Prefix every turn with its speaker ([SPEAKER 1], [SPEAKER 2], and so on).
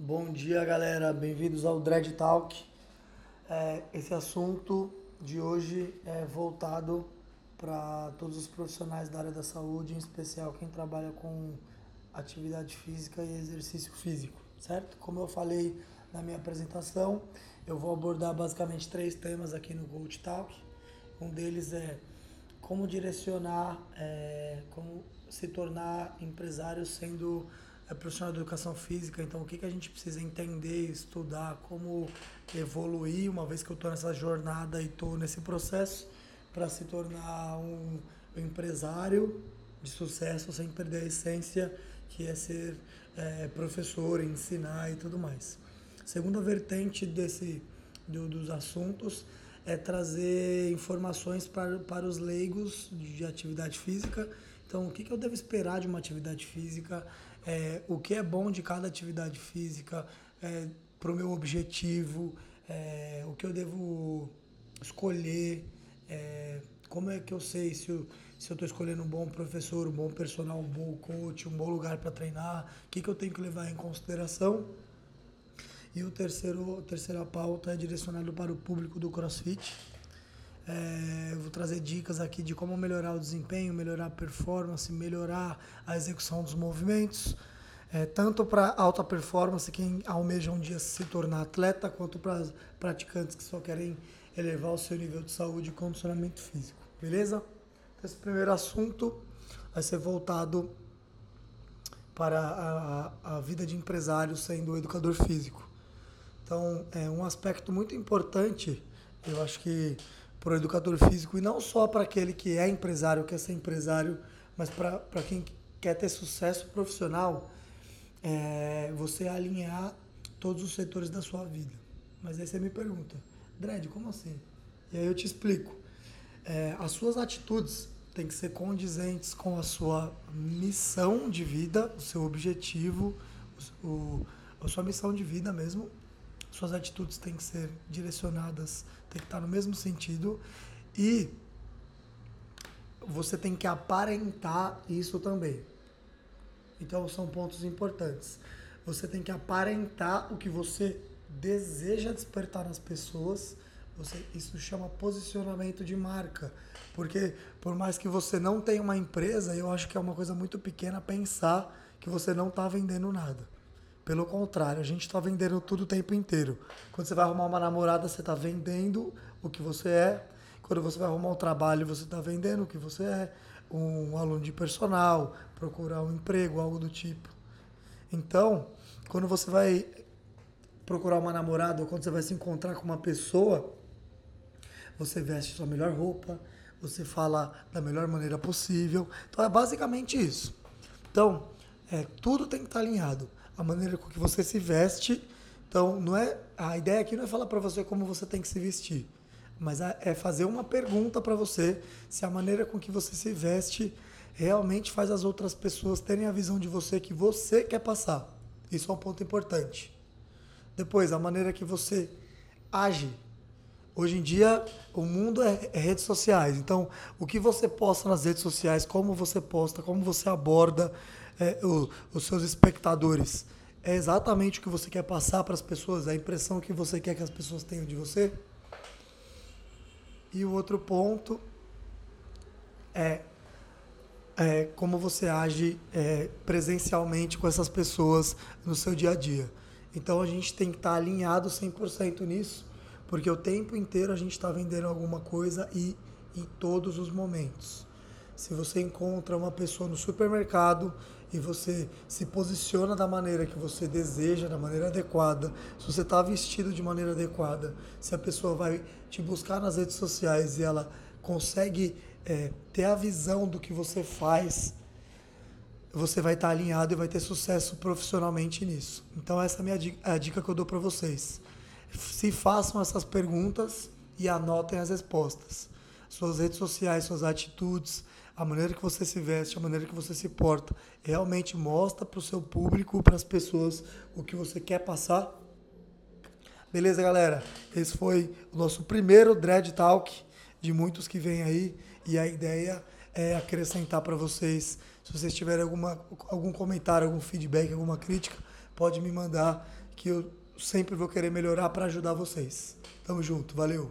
[SPEAKER 1] Bom dia, galera. Bem-vindos ao Dread Talk. É, esse assunto de hoje é voltado para todos os profissionais da área da saúde, em especial quem trabalha com atividade física e exercício físico, certo? Como eu falei na minha apresentação, eu vou abordar basicamente três temas aqui no Gold Talk. Um deles é como direcionar, é, como se tornar empresário sendo é, profissional de educação física. Então, o que, que a gente precisa entender, estudar, como evoluir, uma vez que eu estou nessa jornada e estou nesse processo, para se tornar um, empresário de sucesso sem perder a essência que é ser é, professor, ensinar e tudo mais. Segunda vertente desse do, dos assuntos é trazer informações para, para os leigos de atividade física. Então, o que, que eu devo esperar de uma atividade física? É, o que é bom de cada atividade física é, para o meu objetivo? É, o que eu devo escolher? É, como é que eu sei se eu estou escolhendo um bom professor, um bom personal, um bom coach, um bom lugar para treinar? O que, que eu tenho que levar em consideração? E o terceiro, a terceira pauta é direcionado para o público do CrossFit. É, vou trazer dicas aqui de como melhorar o desempenho, melhorar a performance, melhorar a execução dos movimentos, é, tanto para alta performance, quem almeja um dia se tornar atleta, quanto para praticantes que só querem elevar o seu nível de saúde e condicionamento físico. Beleza? Esse primeiro assunto vai ser voltado para a, a vida de empresário sendo educador físico. Então, é um aspecto muito importante, eu acho que para o educador físico, e não só para aquele que é empresário, quer ser empresário, mas para quem quer ter sucesso profissional, é você alinhar todos os setores da sua vida. Mas aí você me pergunta, Dredd, como assim? E aí eu te explico. É, as suas atitudes têm que ser condizentes com a sua missão de vida, o seu objetivo, o, a sua missão de vida mesmo, suas atitudes têm que ser direcionadas, tem que estar no mesmo sentido e você tem que aparentar isso também. Então são pontos importantes. Você tem que aparentar o que você deseja despertar nas pessoas. Você, isso chama posicionamento de marca. Porque por mais que você não tenha uma empresa, eu acho que é uma coisa muito pequena pensar que você não está vendendo nada. Pelo contrário, a gente está vendendo tudo o tempo inteiro. Quando você vai arrumar uma namorada, você está vendendo o que você é. Quando você vai arrumar um trabalho, você está vendendo o que você é. Um aluno de personal, procurar um emprego, algo do tipo. Então, quando você vai procurar uma namorada ou quando você vai se encontrar com uma pessoa, você veste sua melhor roupa, você fala da melhor maneira possível. Então é basicamente isso. Então, é, tudo tem que estar alinhado a maneira com que você se veste. Então, não é a ideia aqui não é falar para você como você tem que se vestir, mas é fazer uma pergunta para você se a maneira com que você se veste realmente faz as outras pessoas terem a visão de você que você quer passar. Isso é um ponto importante. Depois, a maneira que você age. Hoje em dia, o mundo é, é redes sociais. Então, o que você posta nas redes sociais, como você posta, como você aborda, é, o, os seus espectadores é exatamente o que você quer passar para as pessoas, a impressão que você quer que as pessoas tenham de você? E o outro ponto é, é como você age é, presencialmente com essas pessoas no seu dia a dia. Então a gente tem que estar tá alinhado 100% nisso, porque o tempo inteiro a gente está vendendo alguma coisa e em todos os momentos. Se você encontra uma pessoa no supermercado e você se posiciona da maneira que você deseja, da maneira adequada, se você está vestido de maneira adequada, se a pessoa vai te buscar nas redes sociais e ela consegue é, ter a visão do que você faz, você vai estar tá alinhado e vai ter sucesso profissionalmente nisso. Então essa é a, minha dica, a dica que eu dou para vocês. Se façam essas perguntas e anotem as respostas. Suas redes sociais, suas atitudes, a maneira que você se veste, a maneira que você se porta, realmente mostra para o seu público, para as pessoas, o que você quer passar. Beleza, galera? Esse foi o nosso primeiro Dread Talk de muitos que vem aí e a ideia é acrescentar para vocês. Se vocês tiverem alguma, algum comentário, algum feedback, alguma crítica, pode me mandar que eu sempre vou querer melhorar para ajudar vocês. Tamo junto, valeu!